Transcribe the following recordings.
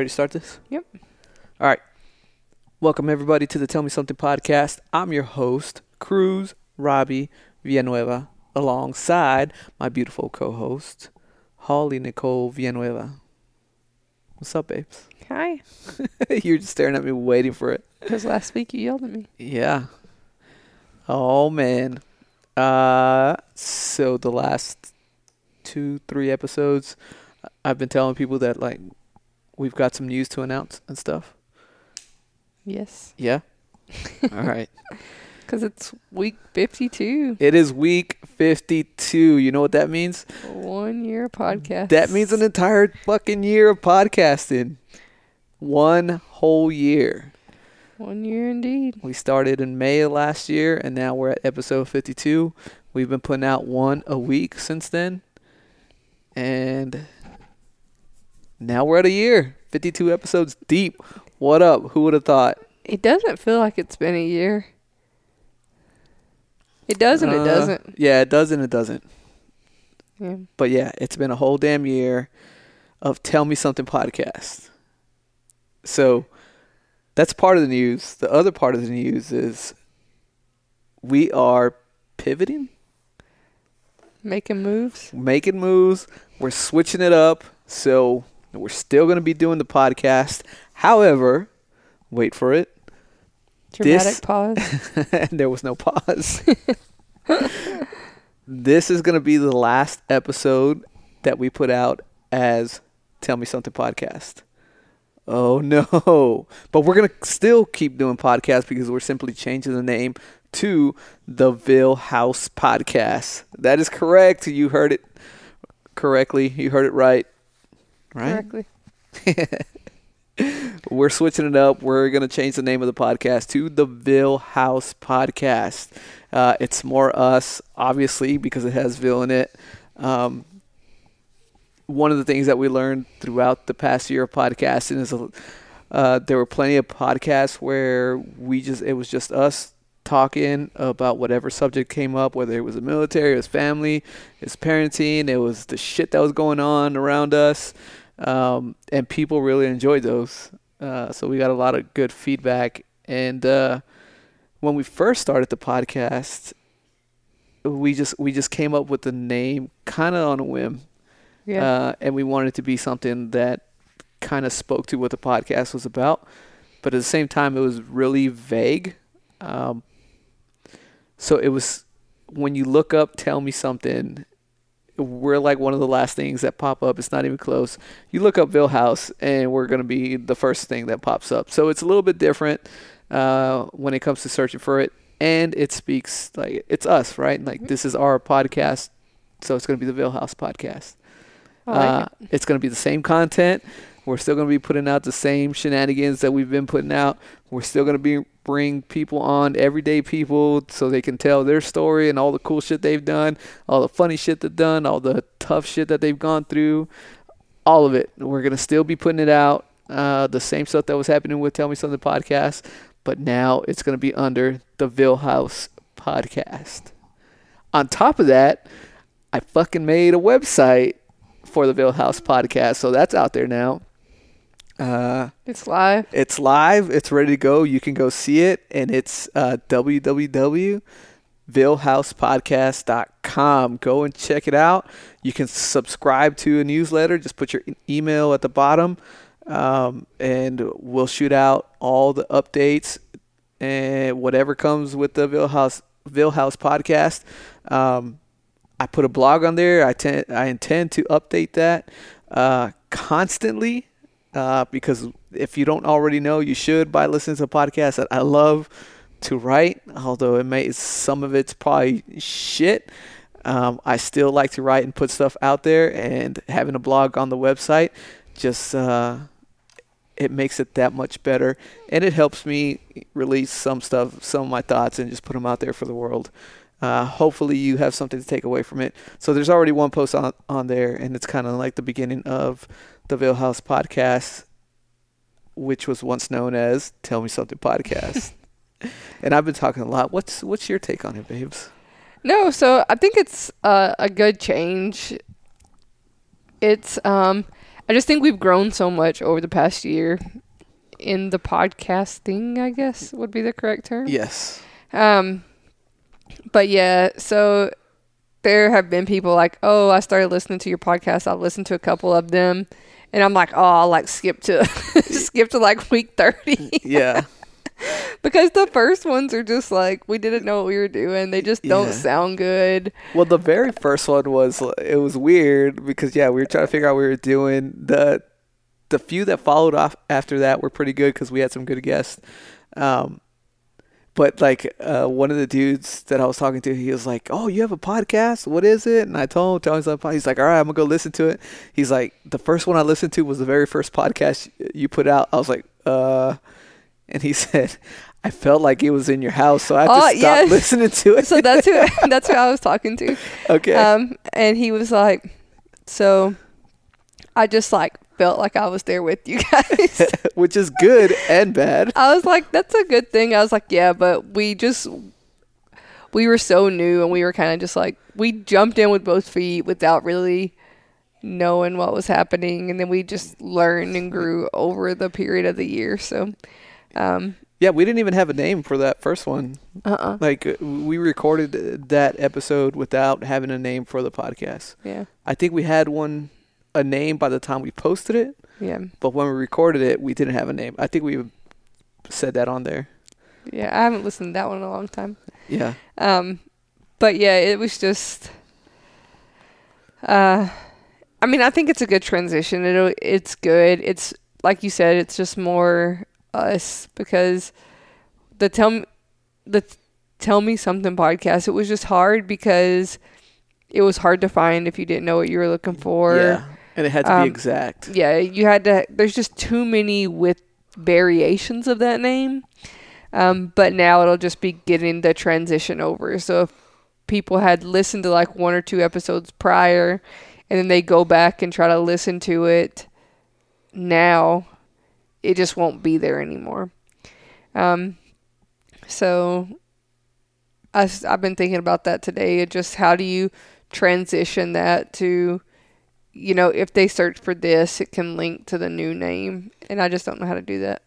ready to start this? Yep. All right. Welcome everybody to the Tell Me Something podcast. I'm your host, Cruz Robbie Villanueva, alongside my beautiful co-host, Holly Nicole Villanueva. What's up, babes? Hi. You're just staring at me, waiting for it. Because last week you yelled at me. Yeah. Oh man. Uh, so the last two, three episodes, I've been telling people that like we've got some news to announce and stuff. Yes. Yeah. All right. Because it's week 52. It is week 52. You know what that means? One year podcast. That means an entire fucking year of podcasting. One whole year. One year indeed. We started in May of last year, and now we're at episode 52. We've been putting out one a week since then. And now we're at a year. 52 episodes deep. What up? Who would have thought? It doesn't feel like it's been a year. It doesn't. Uh, it doesn't. Yeah, it doesn't. it doesn't. Yeah. But yeah, it's been a whole damn year of Tell Me Something podcast. So that's part of the news. The other part of the news is we are pivoting, Making moves. making moves. We're switching it up. So we're still going to be doing the podcast. However, wait for it. Dramatic This- pause. and there was no pause. this is going to be the last episode that we put out as Tell Me Something podcast. Oh no. But we're going to still keep doing podcasts because we're simply changing the name to the Vill House Podcast. That is correct. You heard it correctly. You heard it right. Right? Correctly. We're switching it up. We're going to change the name of the podcast to the Vill House Podcast. Uh, it's more us, obviously, because it has Vill in it. Um, one of the things that we learned throughout the past year of podcasting is uh, there were plenty of podcasts where we just it was just us talking about whatever subject came up, whether it was the military, it was family, it was parenting, it was the shit that was going on around us um, and people really enjoyed those. Uh, so we got a lot of good feedback. And uh, when we first started the podcast, we just we just came up with the name kind of on a whim, Yeah. uh, and we wanted it to be something that kind of spoke to what the podcast was about, but at the same time it was really vague. Um, so it was when you look up "Tell Me Something," we're like one of the last things that pop up. It's not even close. You look up Vill House, and we're gonna be the first thing that pops up. So it's a little bit different uh, when it comes to searching for it, and it speaks like it's us, right? Like this is our podcast, so it's gonna be the Vill House podcast. Like Uh, it. It's going to be the same content. We're still going to be putting out the same shenanigans that we've been putting out. We're still going to be bring people on, everyday people, so they can tell their story and all the cool shit they've done, all the funny shit they've done, all the tough shit that they've gone through, all of it. We're going to still be putting it out. Uh, the same stuff that was happening with Tell Me Something podcast, but now it's going to be under the Vill House podcast. On top of that, I fucking made a website for the Vill House podcast, so that's out there now. Uh, It's live. it's live. It's ready to go. You can go see it, and it's uh, www.villhousepodcast.com. Go and check it out. You can subscribe to a newsletter. Just put your email at the bottom, um, and we'll shoot out all the updates and whatever comes with the Vill House Vill House podcast. Um, I put a blog on there. I tend, I intend to update that uh, constantly uh, because if you don't already know, you should by listening to a podcast that I love to write. Although it may some of it's probably shit. Um, I still like to write and put stuff out there, and having a blog on the website just uh, it makes it that much better, and it helps me release some stuff, some of my thoughts, and just put them out there for the world. Uh, hopefully, you have something to take away from it. So there's already one post on on there, and it's kind of like the beginning of the Vill House podcast, which was once known as "Tell Me Something" podcast. and I've been talking a lot. What's what's your take on it, babes? No, so I think it's uh, a good change. It's um, I just think we've grown so much over the past year in the podcast thing. I guess would be the correct term. Yes. Um, but yeah, so there have been people like, oh, I started listening to your podcast. I've listened to a couple of them, and I'm like, oh, I'll like skip to skip to like week thirty Yeah. because the first ones are just like we didn't know what we were doing. They just don't Yeah. sound good. Well, the very first one was it was weird because yeah, we were trying to figure out what we were doing. The the few that followed off after that were pretty good because we had some good guests. Um, but like uh, one of the dudes that I was talking to, he was like, "Oh, you have a podcast? What is it?" And I told him, "Tell me something." He's like, "All right, I'm gonna go listen to it." He's like, "The first one I listened to was the very first podcast you put out." I was like, "Uh," and he said. I felt like it was in your house, so I had to Oh, stop yes. listening to it. So that's who that's who I was talking to. okay. Um, and he was like, so I just like felt like I was there with you guys. which is good and bad. I was like, that's a good thing. I was like, yeah, but we just we were so new and we were kind of just like we jumped in with both feet without really knowing what was happening and then we just learned and grew over the period of the year. So um Yeah, we didn't even have a name for that first one. uh-uh. Like uh, we recorded that episode without having a name for the podcast. Yeah. I think we had one a name by the time we posted it, Yeah. but when we recorded it, we didn't have a name. I think we said that on there. Yeah. I haven't listened to that one in a long time. Yeah. Um, but yeah, it was just. Uh, I mean, I think it's a good transition. It it's good. It's like you said, it's just more us because the tell me the tell me something podcast. It was just hard because it was hard to find if you didn't know what you were looking for. yeah. And it had to um, be exact. Yeah, you had to. There's just too many with variations of that name. Um, but now it'll just be getting the transition over. So if people had listened to like one or two episodes prior, and then they go back and try to listen to it now, it just won't be there anymore. Um, so I, have been thinking about that today. Just how do you transition that to you know, if they search for this, it can link to the new name, and I just don't know how to do that.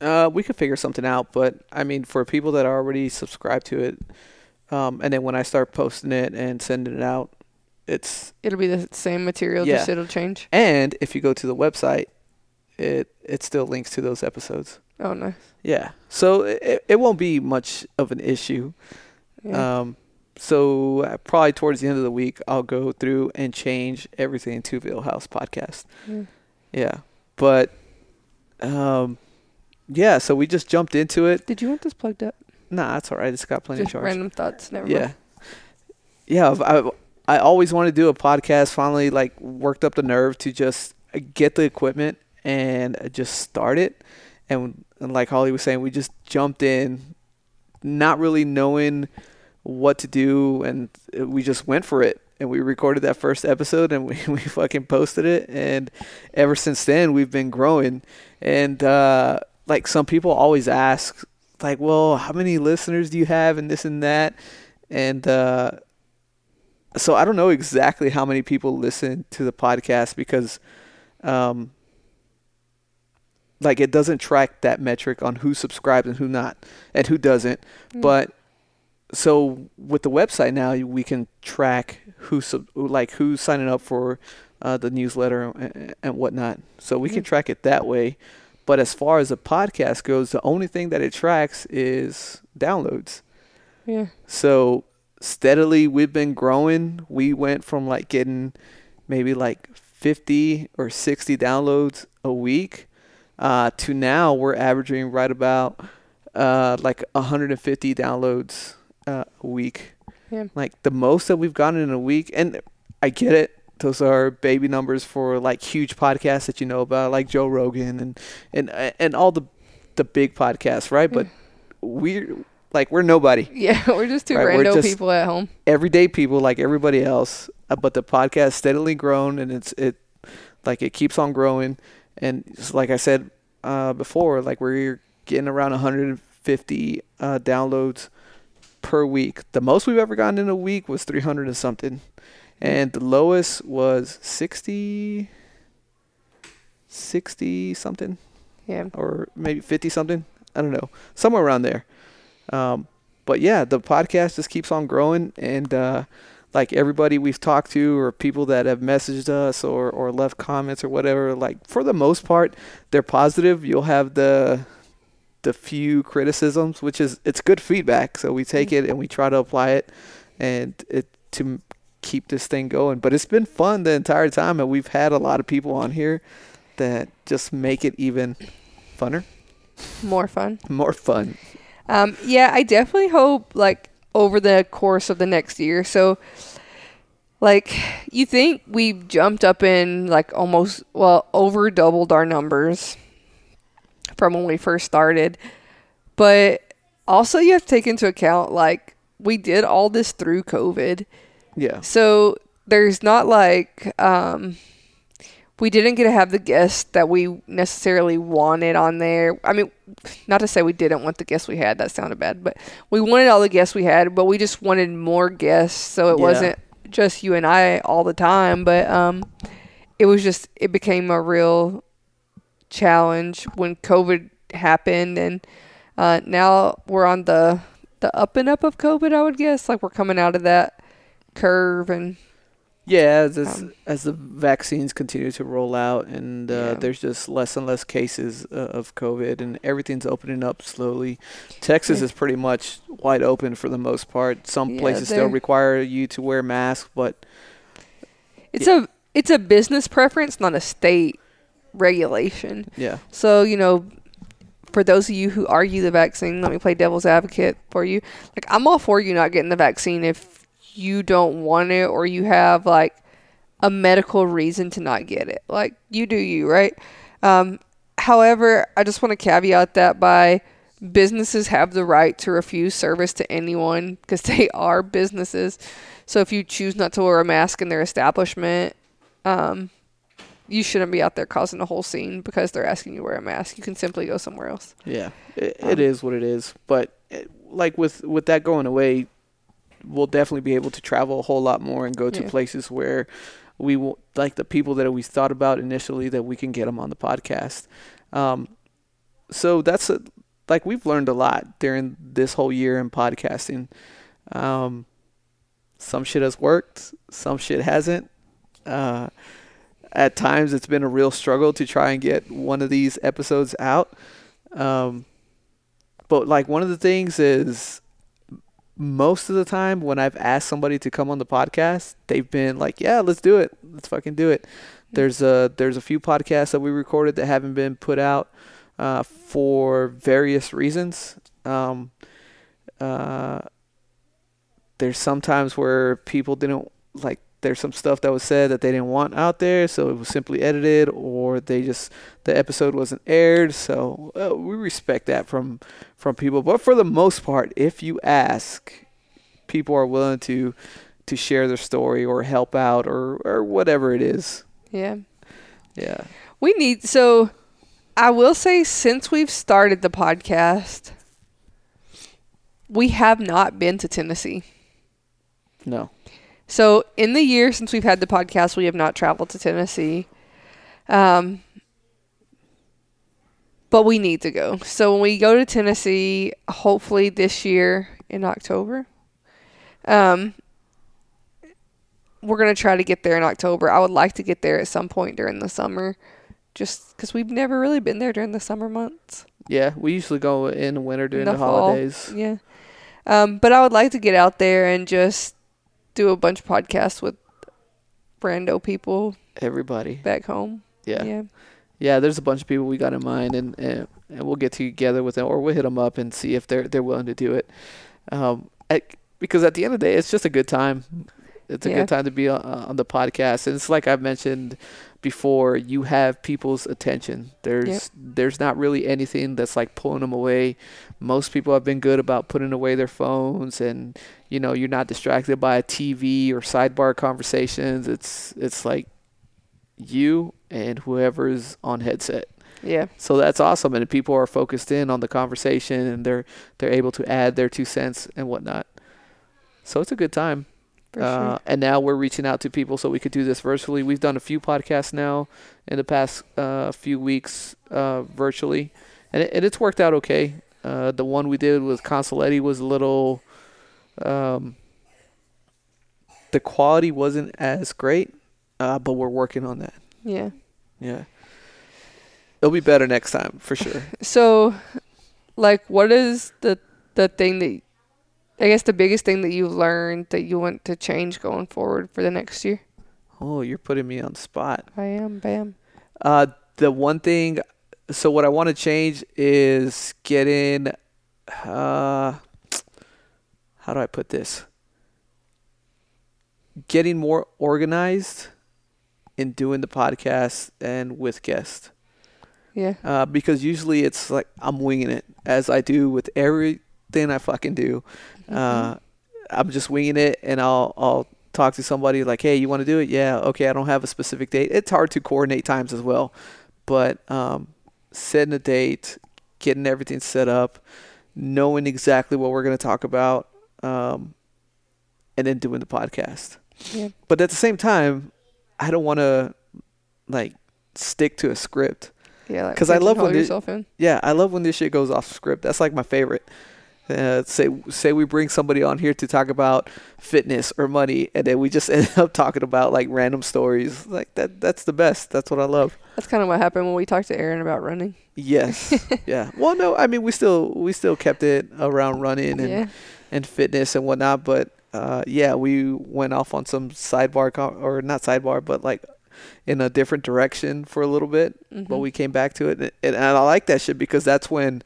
Uh, we could figure something out, but I mean, for people that are already subscribed to it, um, and then when I start posting it and sending it out, it's It'll be the same material, Yeah. just it'll change. and if you go to the website, it it still links to those episodes. Oh, nice. Yeah, so it it won't be much of an issue. Yeah. Um, so uh, probably towards the end of the week, I'll go through and change everything to Vill House Podcast. Yeah. Yeah, but um, yeah. So we just jumped into it. Did you want this plugged up? Nah, that's all right. It's got plenty Just of charge. random thoughts. Never yeah, mind. yeah. I've- I I always wanted to do a podcast. Finally, like worked up the nerve to just get the equipment and just start it. And, and like Holly was saying, we just jumped in, not really knowing what to do, and we just went for it. And we recorded that first episode, and we, we fucking posted it. And ever since then, we've been growing. And uh, like some people always ask, like, well, how many listeners do you have, and this and that, and uh, so I don't know exactly how many people listen to the podcast because, um, like it doesn't track that metric on who subscribes and who not and who doesn't. Mm. But so with the website now, we can track who sub- like who's signing up for uh, the newsletter and, and whatnot. So we can Mm. track it that way. But as far as the podcast goes, the only thing that it tracks is downloads. Yeah. So steadily we've been growing. We went from like getting maybe like 50 or 60 downloads a week uh, to now we're averaging right about uh, like 150 downloads uh, a week. Yeah. Like the most that we've gotten in a week. And I get it. Those are baby numbers for like huge podcasts that you know about, like Joe Rogan and and and all the the big podcasts, right? But we're like we're nobody Yeah. We're just two Right, we're rando just- people at home. everyday people like everybody else, uh, but the podcast steadily grown and it's it like it keeps on growing and just like I said uh, before, like we're getting around 150 uh, downloads per week. The most we've ever gotten in a week was 300 and something, and the lowest was 60. 60 something Yeah. or maybe 50 something. I don't know, somewhere around there. Um, but yeah, the podcast just keeps on growing, and uh, like everybody we've talked to, or people that have messaged us, or or left comments or whatever, like for the most part, they're positive. You'll have the the few criticisms, which is it's good feedback, so we take it and we try to apply it, and it to m- keep this thing going. But it's been fun the entire time, and we've had a lot of people on here that just make it even funner, More fun. more fun. Um, yeah, I definitely hope like over the course of the next year. So, like, you think we've jumped up in like almost well over doubled our numbers from when we first started, but also you have to take into account like we did all this through COVID. Yeah. So there's not like um we didn't get to have the guests that we necessarily wanted on there. I mean, not to say we didn't want the guests we had, that sounded bad, but we wanted all the guests we had, but we just wanted more guests so it Yeah. wasn't just you and I all the time, but um it was just it became a real challenge when COVID happened and uh now we're on the the up and up of COVID, I would guess. Like we're coming out of that curve and Yeah, as as, Um, as the vaccines continue to roll out, and uh, Yeah. there's just less and less cases uh, of COVID, and everything's opening up slowly. Texas Yeah. is pretty much wide open for the most part. Some Yeah, places still require you to wear masks, but It's a it's a business preference, not a state regulation. yeah, So you know, for those of you who argue the vaccine, let me play devil's advocate for you. Like I'm all for you not getting the vaccine if you don't want it or you have like a medical reason to not get it. Like you do you, right? Um, however, I just want to caveat that by businesses have the right to refuse service to anyone because they are businesses. So if you choose not to wear a mask in their establishment, um, you shouldn't be out there causing a whole scene because they're asking you to wear a mask. You can simply go somewhere else. yeah, it, Um, it is what it is. But it, like with with that going away, we'll definitely be able to travel a whole lot more and go to Yeah. places where we will like the people that we thought about initially that we can get them on the podcast. Um, so that's a, like we've learned a lot during this whole year in podcasting. Um, some shit has worked, some shit hasn't. Uh, at times, it's been a real struggle to try and get one of these episodes out. Um, but like one of the things is most of the time when I've asked somebody to come on the podcast, they've been like, "Yeah, let's do it. Let's fucking do it." There's a there's a few podcasts that we recorded that haven't been put out uh, for various reasons. Um, uh, there's sometimes where people didn't like. There's some stuff that was said that they didn't want out there, so it was simply edited, or they just the episode wasn't aired. So uh, we respect that from from people. But for the most part, if you ask, people are willing to to share their story or help out or or whatever it is. Yeah. Yeah. We need so I will say since we've started the podcast we have not been to Tennessee. No. So in the year since we've had the podcast we have not traveled to Tennessee. Um but we need to go. So when we go to Tennessee, hopefully this year in October, um, we're gonna try to get there in October. I would like to get there at some point during the summer, just because we've never really been there during the summer months. Yeah, we usually go in the winter during In the, fall. holidays. Yeah, um, but I would like to get out there and just do a bunch of podcasts with rando people Everybody. back home. Yeah. yeah. yeah. there's a bunch of people we got in mind and, and and we'll get together with them or we'll hit them up and see if they're they're willing to do it. Um at, because at the end of the day it's just a good time. It's a Yeah. good time to be on, on the podcast and it's like I've mentioned before you have people's attention. There's Yep. there's not really anything that's like pulling them away. Most people have been good about putting away their phones and you know, you're not distracted by a TV or sidebar conversations. It's it's like you and whoever's on headset. Yeah. So that's awesome, and people are focused in on the conversation, and they're they're able to add their two cents and whatnot. So it's a good time. Uh, sure. and now we're reaching out to people so we could do this virtually. We've done a few podcasts now in the past uh, few weeks uh, virtually, and, it, and it's worked out okay. Uh, the one we did with Consoletti was a little. Um, the quality wasn't as great, uh, but we're working on that. Yeah. Yeah, it'll be better next time for sure. So, like, what is the the thing that I guess the biggest thing that you learned that you want to change going forward for the next year? oh, you're putting me on the spot. I am, bam. Uh, the one thing, so what I want to change is getting, uh, how do I put this? Getting more organized in doing the podcast and with guests. Yeah. Uh, because usually it's like I'm winging it as I do with everything I fucking do. Uh, I'm just winging it, and I'll I'll talk to somebody like, hey, you want to do it? Yeah, okay. I don't have a specific date. It's hard to coordinate times as well, but um, setting a date, getting everything set up, knowing exactly what we're gonna talk about, um, and then doing the podcast. Yeah. But at the same time, I don't want to like stick to a script. Yeah. Like 'Cause I love when in. Yeah, I love when this shit goes off script. That's like my favorite. Uh, say say we bring somebody on here to talk about fitness or money, and then we just end up talking about like random stories. Like that. That's the best. That's what I love. That's kind of what happened when we talked to Aaron about running. Yes. yeah. Well, no, I mean we still we still kept it around running and yeah. and fitness and whatnot, but uh, yeah, we went off on some sidebar co- or not sidebar, but like in a different direction for a little bit. but Mhm. we came back to it and, and I like that shit because that's when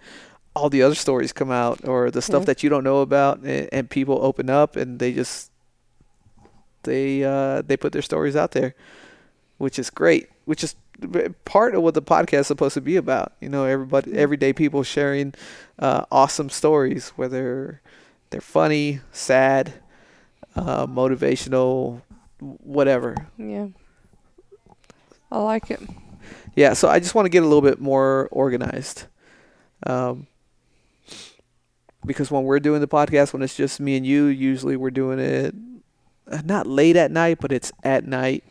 all the other stories come out or the stuff Yeah. that you don't know about and, and people open up and they just they uh they put their stories out there which is great which is part of what the podcast is supposed to be about you know everybody Yeah. everyday people sharing uh awesome stories whether they're funny sad uh motivational whatever Yeah. I like it. yeah so i just want to get a little bit more organized um because when we're doing the podcast when it's just me and you usually we're doing it uh, not late at night but it's at night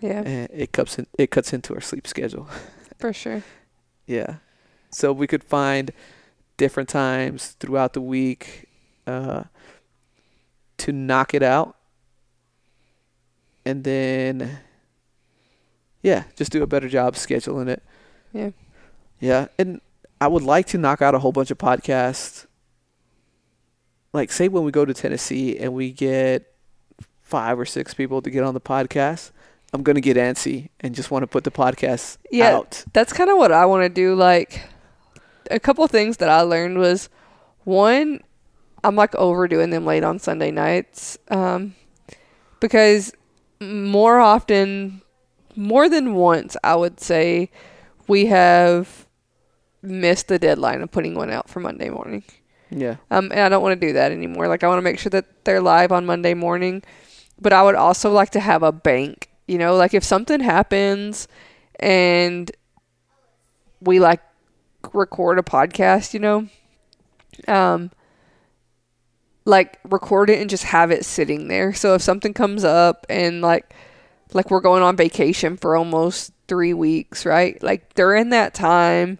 Yeah. and it cuts in, it cuts into our sleep schedule For sure. yeah so we could find different times throughout the week uh to knock it out and then yeah just do a better job scheduling it Yeah. Yeah, and I would like to knock out a whole bunch of podcasts. Like, say when we go to Tennessee and we get five or six people to get on the podcast, I'm gonna get antsy and just want to put the podcast Yeah. out. That's kind of what I want to do. Like, a couple things that I learned was one, I'm like overdoing them late on Sunday nights. Um, because more often, more than once, I would say we have missed the deadline of putting one out for Monday morning. Yeah, Um, and I don't want to do that anymore. Like I want to make sure that they're live on Monday morning, but I would also like to have a bank. You know, like if something happens and we like record a podcast, you know, um, like record it and just have it sitting there. So if something comes up and like like we're going on vacation for almost three weeks, right? Like during that time,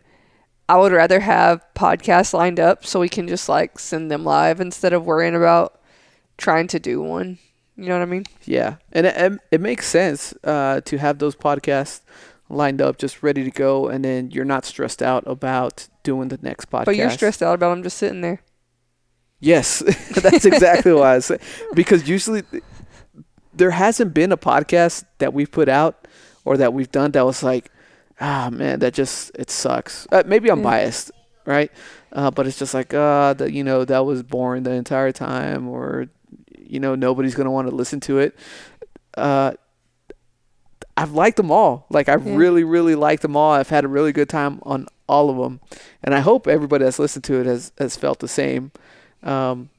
I would rather have podcasts lined up so we can just like send them live instead of worrying about trying to do one. You know what I mean? yeah, and it, it, it makes sense uh, to have those podcasts lined up, just ready to go, and then you're not stressed out about doing the next podcast. But you're stressed out about them just sitting there. Yes, that's exactly why I say because usually there hasn't been a podcast that we've put out or that we've done that was like, ah man, that just it sucks. Uh, maybe I'm Yeah. biased, right? Uh, but it's just like, uh, that you know that was boring the entire time, or you know nobody's gonna want to listen to it. Uh, I've liked them all. Like I've Yeah. really, really liked them all. I've had a really good time on all of them, and I hope everybody that's listened to it has has felt the same. Um,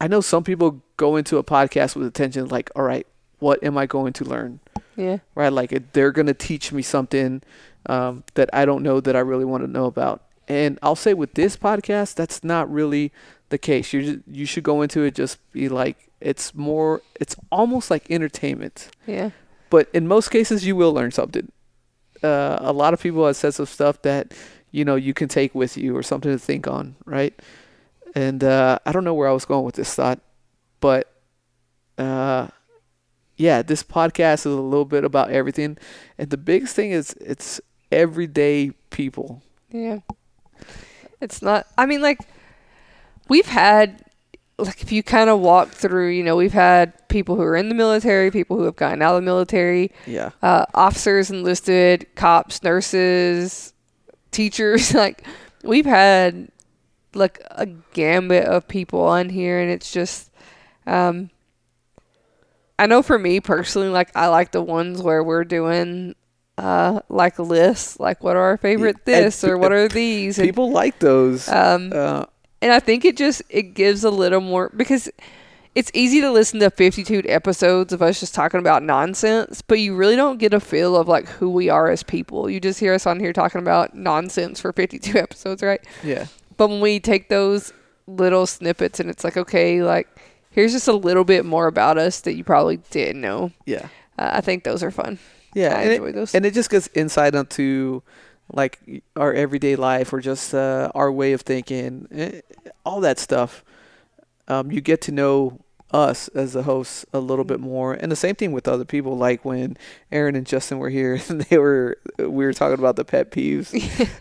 I know some people go into a podcast with attention, like, all right, what am I going to learn? Yeah. Right? Like they're going to teach me something um, that I don't know that I really want to know about. And I'll say with this podcast, that's not really the case. You you should go into it just be like it's more it's almost like entertainment. Yeah. But in most cases you will learn something. Uh, a lot of people have said some stuff that you know you can take with you or something to think on, right? And uh, I don't know where I was going with this thought, but uh, yeah, this podcast is a little bit about everything, and the biggest thing is it's everyday people. Yeah. It's not I mean like we've had like if you kind of walk through, you know, we've had people who are in the military, people who have gotten out of the military, Yeah, uh, officers enlisted, cops, nurses, teachers. Like we've had like a gambit of people on here, and it's just, um, I know for me personally, like I like the ones where we're doing. Uh, like lists, like what are our favorite Yeah, and this or what are these? And, people like those. um, Uh, and I think it just it gives a little more because it's easy to listen to 52 episodes of us just talking about nonsense, but you really don't get a feel of like who we are as people. You just hear us on here talking about nonsense for 52 episodes, right? yeah, But when we take those little snippets and it's like, okay, like here's just a little bit more about us that you probably didn't know. yeah, Uh, I think those are fun. Yeah. I and, enjoy it, those. and it just gives insight onto like our everyday life or just uh, our way of thinking, eh, all that stuff. Um, you get to know us as the hosts a little bit more, and the same thing with other people. Like when Aaron and Justin were here, they were we were talking about the pet peeves.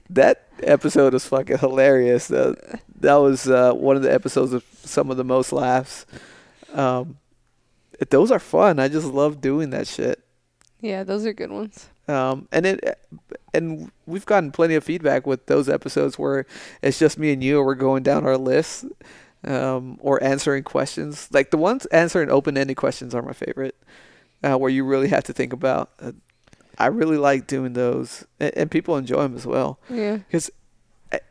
that episode was fucking hilarious. That that was uh, one of the episodes of some of the most laughs. Um, those are fun. I just love doing that shit. Yeah, those are good ones. Um, and it, and we've gotten plenty of feedback with those episodes where it's just me and you, we're going down our list, um, or answering questions. Like the ones answering open-ended questions are my favorite, uh, where you really have to think about. Uh, I really like doing those, and, and people enjoy them as well. Yeah. Because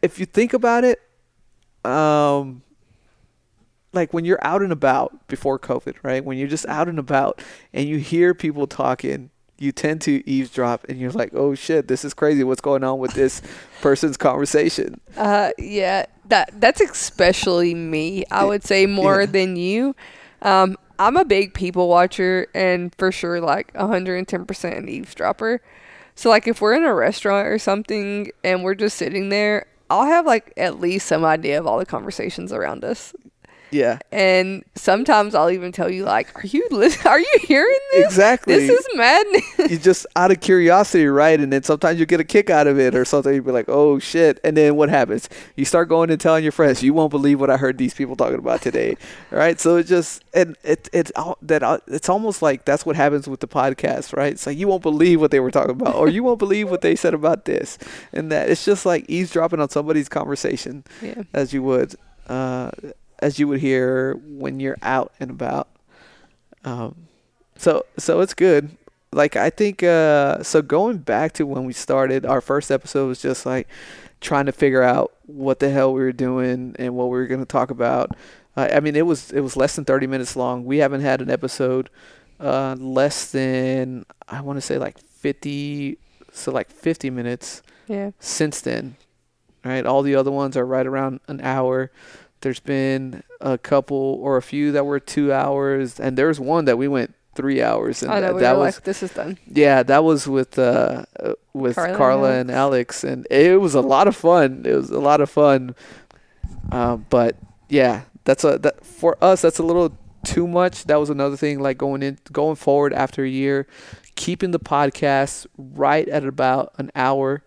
if you think about it, um, like when you're out and about before COVID, right? When you're just out and about and you hear people talking, you tend to eavesdrop and you're like, oh shit, this is crazy. What's going on with this person's conversation? Uh, yeah, that that's especially me. I would say more Yeah. than you. Um, I'm a big people watcher and for sure like 110% an eavesdropper. So like if we're in a restaurant or something and we're just sitting there, I'll have like at least some idea of all the conversations around us. Yeah, And sometimes I'll even tell you like, "Are you lis- are you hearing this? exactly. This is madness." you just out of curiosity, right? And then sometimes you get a kick out of it, or something. You'd be like, "Oh shit!" And then what happens? You start going and telling your friends, "You won't believe what I heard these people talking about today." right? So it just and it it's that it's almost like that's what happens with the podcast, right? It's like you won't believe what they were talking about, or you won't believe what they said about this and that. It's just like eavesdropping on somebody's conversation, yeah. as you would, uh, as you would hear when you're out and about. Um, so so it's good. Like I think uh, so. Going back to when we started, our first episode was just like trying to figure out what the hell we were doing and what we were going to talk about. Uh, I mean, it was it was less than thirty minutes long. We haven't had an episode uh, less than I want to say like fifty, so like fifty minutes Yeah. since then. Right, all the other ones are right around an hour. There's been a couple or a few that were two hours, and there's one that we went three hours, and I know that, we that was like, "This is done." yeah, that was with uh uh, with Carla Carla, and Alex, and it was a lot of fun. It was a lot of fun. Um, but yeah, that's a that for us. That's a little too much. That was another thing. Like going in, going forward after a year, keeping the podcast right at about an hour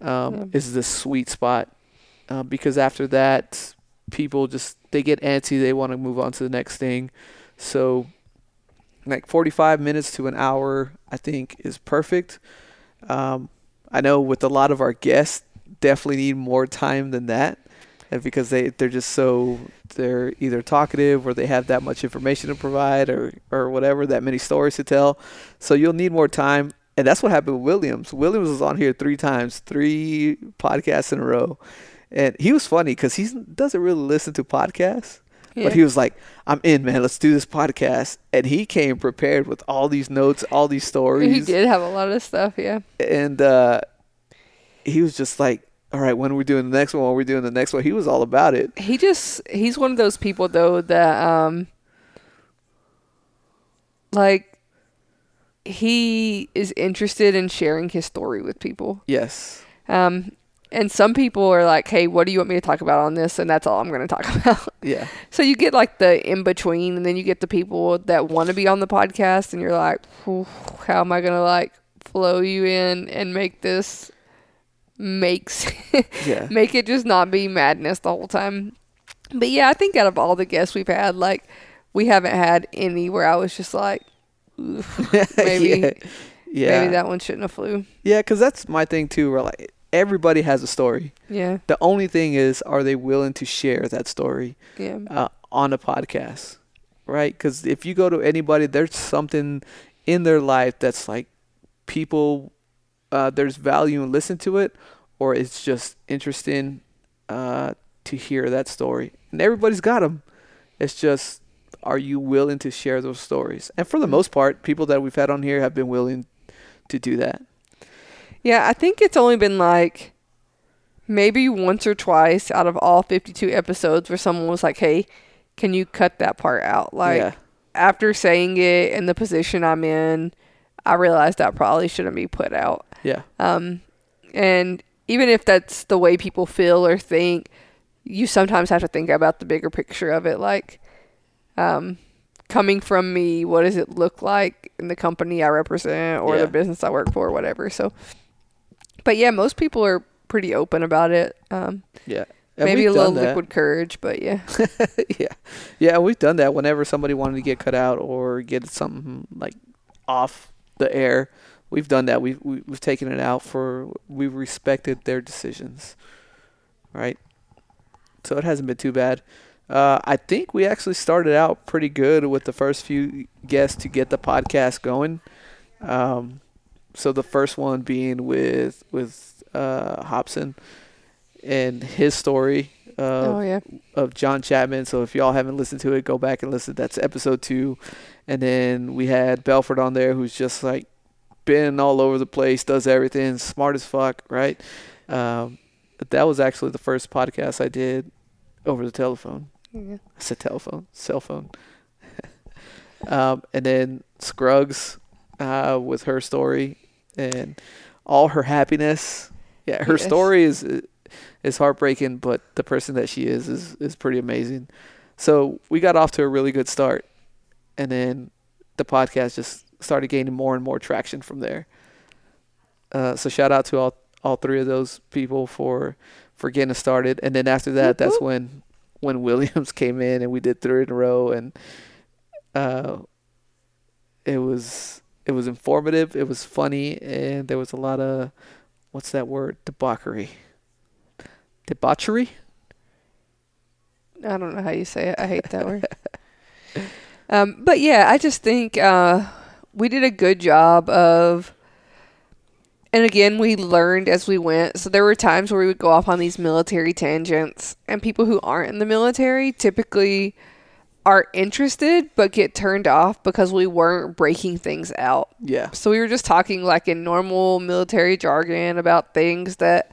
um, is the sweet spot. Uh, because after that, people just they get antsy. They want to move on to the next thing. So like 45 minutes to an hour i think is perfect um, i know with a lot of our guests definitely need more time than that and because they they're just so they're either talkative or they have that much information to provide or or whatever that many stories to tell so you'll need more time and that's what happened with williams williams was on here three times three podcasts in a row and he was funny because he doesn't really listen to podcasts Yeah. but he was like, "I'm in, man. Let's do this podcast." And he came prepared with all these notes, all these stories, he did have a lot of stuff. Yeah. and uh, he was just like, all right, when we're we doing the next one? When we're we doing the next one? He was all about it. He just he's one of those people though that um like he is interested in sharing his story with people. Yes. Um and some people are like, "Hey, what do you want me to talk about on this?" and that's all I'm going to talk about. Yeah. so you get like the in between and then you get the people that want to be on the podcast and you're like, "How am I going to like flow you in and make this makes Yeah. make it just not be madness the whole time. But yeah, I think out of all the guests we've had, like we haven't had any where I was just like, maybe yeah. Yeah. maybe that one shouldn't have flew. Yeah, because that's my thing too. Where like everybody has a story. Yeah, The only thing is, are they willing to share that story yeah, uh, on a podcast? Right? Because if you go to anybody, there's something in their life that's like people. Uh, there's value in listen to it, or it's just interesting uh, to hear that story. And everybody's got them. It's just, are you willing to share those stories? And for the most part, people that we've had on here have been willing to do that. Yeah. I think it's only been like maybe once or twice out of all 52 episodes where someone was like, "Hey, can you cut that part out?" Like yeah. after saying it in the position I'm in, I realized that probably shouldn't be put out. Yeah. Um, and even if that's the way people feel or think, you sometimes have to think about the bigger picture of it. Like, um, coming from me, what does it look like in the company I represent or Yeah. the business I work for, or whatever. So, but yeah, most people are pretty open about it. Um, Yeah. And maybe a little that. liquid courage, but yeah, yeah, yeah, we've done that. Whenever somebody wanted to get cut out or get something like off the air, we've done that. We've we- we've taken it out for we've respected their decisions, right? So it hasn't been too bad. Uh, I think we actually started out pretty good with the first few guests to get the podcast going. Um, so the first one being with with uh, Hobson and his story. Of, oh yeah, of John Chapman. So if y'all haven't listened to it, go back and listen. That's episode two. And then we had Belford on there, who's just like been all over the place, does everything, smart as fuck, right? Um, that was actually the first podcast I did over the telephone. yeah. I said telephone, cell phone. um, and then Scruggs uh, with her story and all her happiness. Yeah, her Yes. story is is heartbreaking, but the person that she is is is pretty amazing. So we got off to a really good start, and then the podcast just started gaining more and more traction from there. Uh, so shout out to all all three of those people for for getting us started, and then after that, Whoop, that's when when Williams came in and we did three in a row, and uh, it was it was informative, it was funny, and there was a lot of what's that word debauchery, debauchery. I don't know how you say it. I hate that word. Um, but yeah, I just think uh, we did a good job of, and again, we learned as we went. So there were times where we would go off on these military tangents, and people who aren't in the military typically are interested but get turned off because we weren't breaking things out. Yeah, So we were just talking like in normal military jargon about things that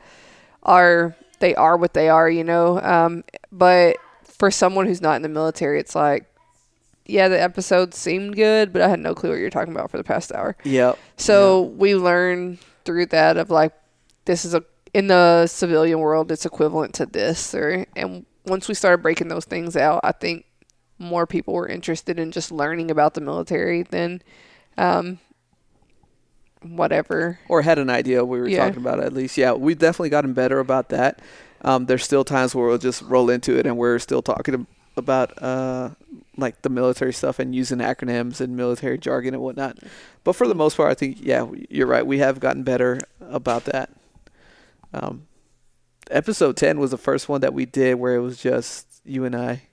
are they are what they are, you know. Um, but for someone who's not in the military, it's like, yeah, the episode seemed good, but I had no clue what you're talking about for the past hour. yep. So we learned through that of like, this is a in the civilian world, it's equivalent to this, or and once we started breaking those things out, I think more people were interested in just learning about the military than, um, whatever. or had an idea we were Yeah. talking about at least. Yeah, we've definitely gotten better about that. Um, there's still times where we'll just roll into it and we're still talking about uh, like the military stuff and using acronyms and military jargon and whatnot. But for the most part, I think yeah, you're right. We have gotten better about that. Um, episode ten was the first one that we did where it was just you and I,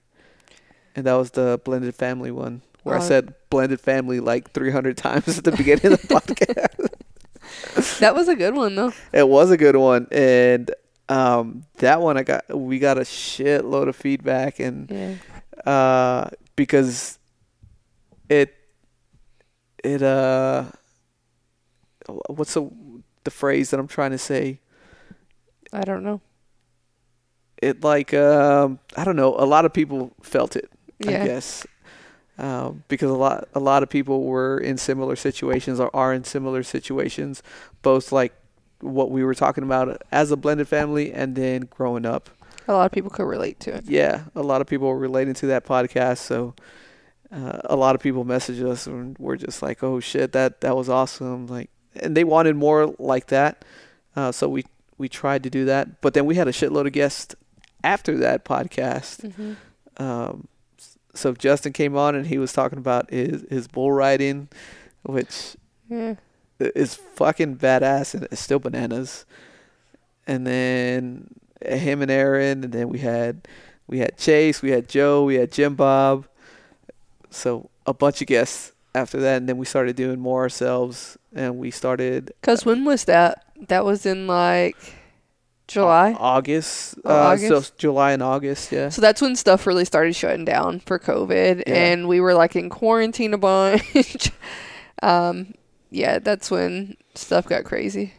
and that was the blended family one where I Oh. said blended family like 300 times at the beginning of the podcast. That was a good one though. It was a good one, and um, that one I got we got a shitload of feedback, and Yeah. uh, because it it uh, what's the the phrase that I'm trying to say? I don't know. it like um, I don't know. A lot of people felt it. Yeah. I guess um, because a lot a lot of people were in similar situations or are in similar situations, both like what we were talking about as a blended family and then growing up. A lot of people could relate to it. Yeah, a lot of people were relating to that podcast, so. Uh, a lot of people message us and we're just like, "Oh shit, that that was awesome!" Like, and they wanted more like that, uh, so we we tried to do that. But then we had a shitload of guests after that podcast. Mm-hmm. Um, so Justin came on and he was talking about his his bull riding, which hmm. Yeah. is fucking badass and it's still bananas. And then him and Aaron, and then we had we had Chase, we had Joe, we had Jim Bob. So a bunch of guests after that, and then we started doing more ourselves, and we started uh, Cause when was that? That was in like July. Au- August, Oh, uh, August? so July and August, yeah. So that's when stuff really started shutting down for COVID, Yeah. and we were like in quarantine a bunch. um, yeah, that's when stuff got crazy.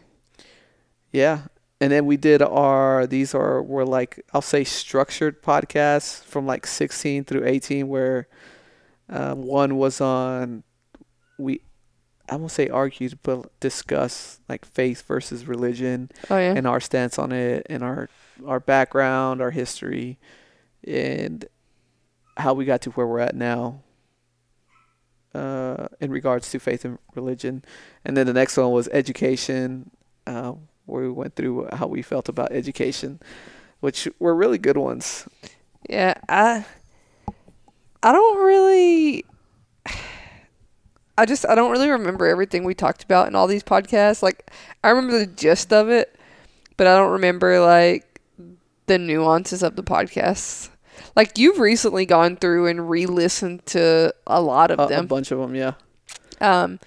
Yeah. And then we did our these are were like I'll say structured podcasts from like 16 through 18 where um, one was on we I won't say argued but discuss like faith versus religion Oh yeah, and our stance on it and our our background, our history and how we got to where we're at now uh, in regards to faith and religion. And then the next one was education, uh, where we went through how we felt about education, which were really good ones. yeah. I I don't really. I just I don't really remember everything we talked about in all these podcasts. Like I remember the gist of it, but I don't remember like the nuances of the podcasts. Like you've recently gone through and re-listened to a lot of A, a bunch of them, yeah. Um,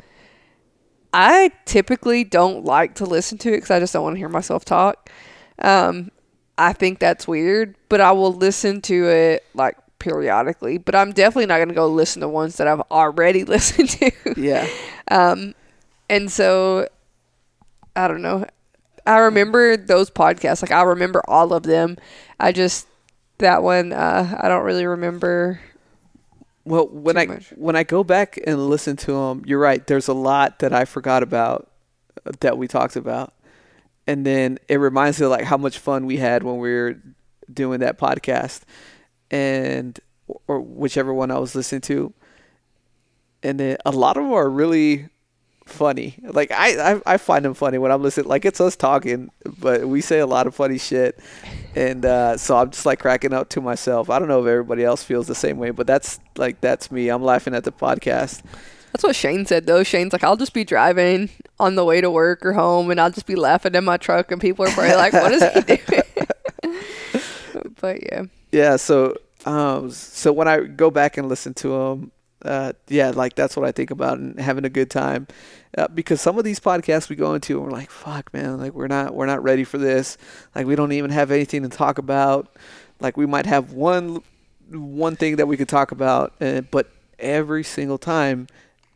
I typically don't like to listen to it because I just don't want to hear myself talk. Um, I think that's weird, but I will listen to it like periodically. But I'm definitely not going to go listen to ones that I've already listened to. Yeah. Um, and so I don't know. I remember those podcasts. Like I remember all of them. I just that one. Uh, I don't really remember. Well, when I much. when I go back and listen to them, you're right. There's a lot that I forgot about uh, that we talked about, and then it reminds me of like how much fun we had when we were doing that podcast, and or whichever one I was listening to, and then a lot of them are really funny. Like I, I, I find them funny when I'm listening. Like it's us talking, but we say a lot of funny shit, and uh, so I'm just like cracking up to myself. I don't know if everybody else feels the same way, but that's like that's me. I'm laughing at the podcast. That's what Shane said though. Shane's like, I'll just be driving on the way to work or home, and I'll just be laughing in my truck, and people are probably like, "What is he doing?" But yeah, Yeah. So, um, so when I go back and listen to them, uh, yeah, like that's what I think about and having a good time. Uh, because some of these podcasts we go into and we're like, fuck, man, like we're not we're not ready for this. Like we don't even have anything to talk about. Like we might have one one thing that we could talk about, and, but every single time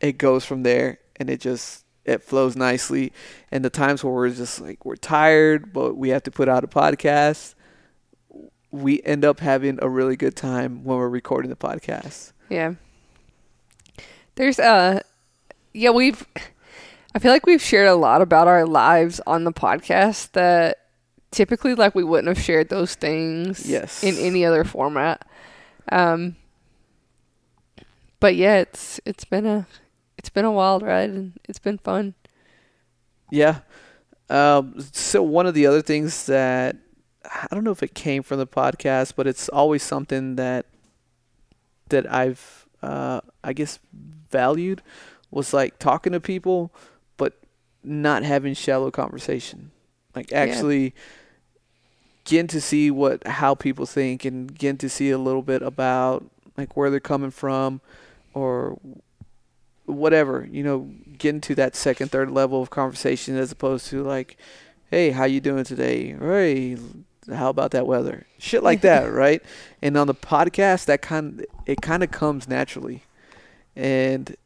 it goes from there and it just it flows nicely. And the times where we're just like we're tired, but we have to put out a podcast, we end up having a really good time when we're recording the podcast. yeah. There's uh, yeah, we've. I feel like we've shared a lot about our lives on the podcast that typically like we wouldn't have shared those things Yes. in any other format. Um, but yeah, it's it's been a it's been a wild ride and it's been fun. Yeah. Um, so one of the other things that I don't know if it came from the podcast, but it's always something that that I've uh, I guess valued was like talking to people, but not having shallow conversation. Like actually getting to see what how people think and getting to see a little bit about like where they're coming from or whatever you know getting to that second third level of conversation as opposed to like hey how you doing today hey how about that weather shit like that right and on the podcast that kind it kind of comes naturally and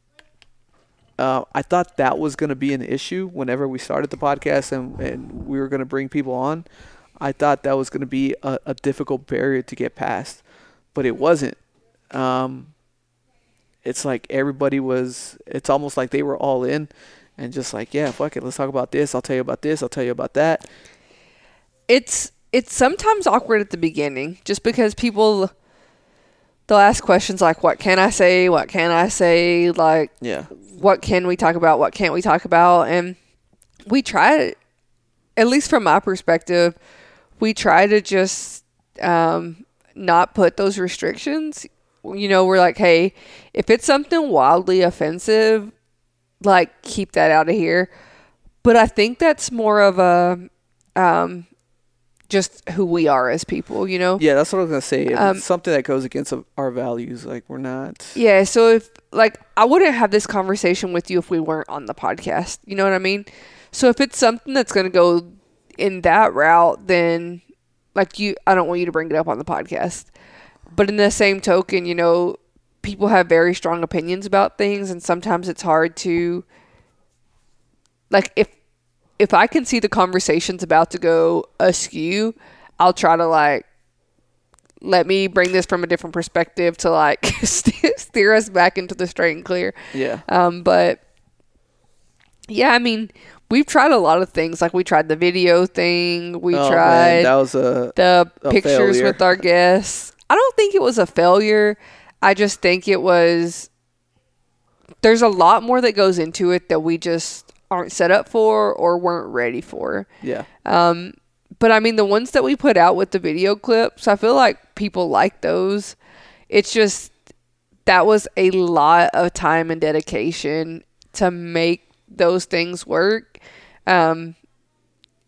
uh, I thought that was going to be an issue whenever we started the podcast and, and we were going to bring people on. I thought that was going to be a, a difficult barrier to get past, but it wasn't. Um, it's like everybody was. It's almost like they were all in, and just like, yeah, fuck it, let's talk about this. I'll tell you about this. I'll tell you about that. It's it's sometimes awkward at the beginning, just because people they'll ask questions like, "What can I say? What can I say?" Like, Yeah, what can we talk about? What can't we talk about? And we try at least from my perspective, we try to just um, not put those restrictions. You know, we're like, hey, if it's something wildly offensive, like keep that out of here. But I think that's more of a um, just who we are as people. You know. yeah, that's what I was gonna say. If Um, it's something that goes against our values, like we're not. Yeah, so if like I wouldn't have this conversation with you if we weren't on the podcast. You know what I mean? So if it's something that's going to go in that route, then like you I don't want you to bring it up on the podcast. But in the same token, you know, people have very strong opinions about things and sometimes it's hard to like if if I can see the conversation's about to go askew, I'll try to like let me bring this from a different perspective to like steer us back into the straight and clear. Yeah, Um, but yeah, I mean, we've tried a lot of things. Like we tried the video thing. We Oh, man, tried that was a the a pictures failure. with our guests. I don't think it was a failure. I just think it was. There's a lot more that goes into it that we just aren't set up for or weren't ready for. yeah. Um, but I mean, the ones that we put out with the video clips, I feel like people like those. It's just that was a lot of time and dedication to make those things work. Um,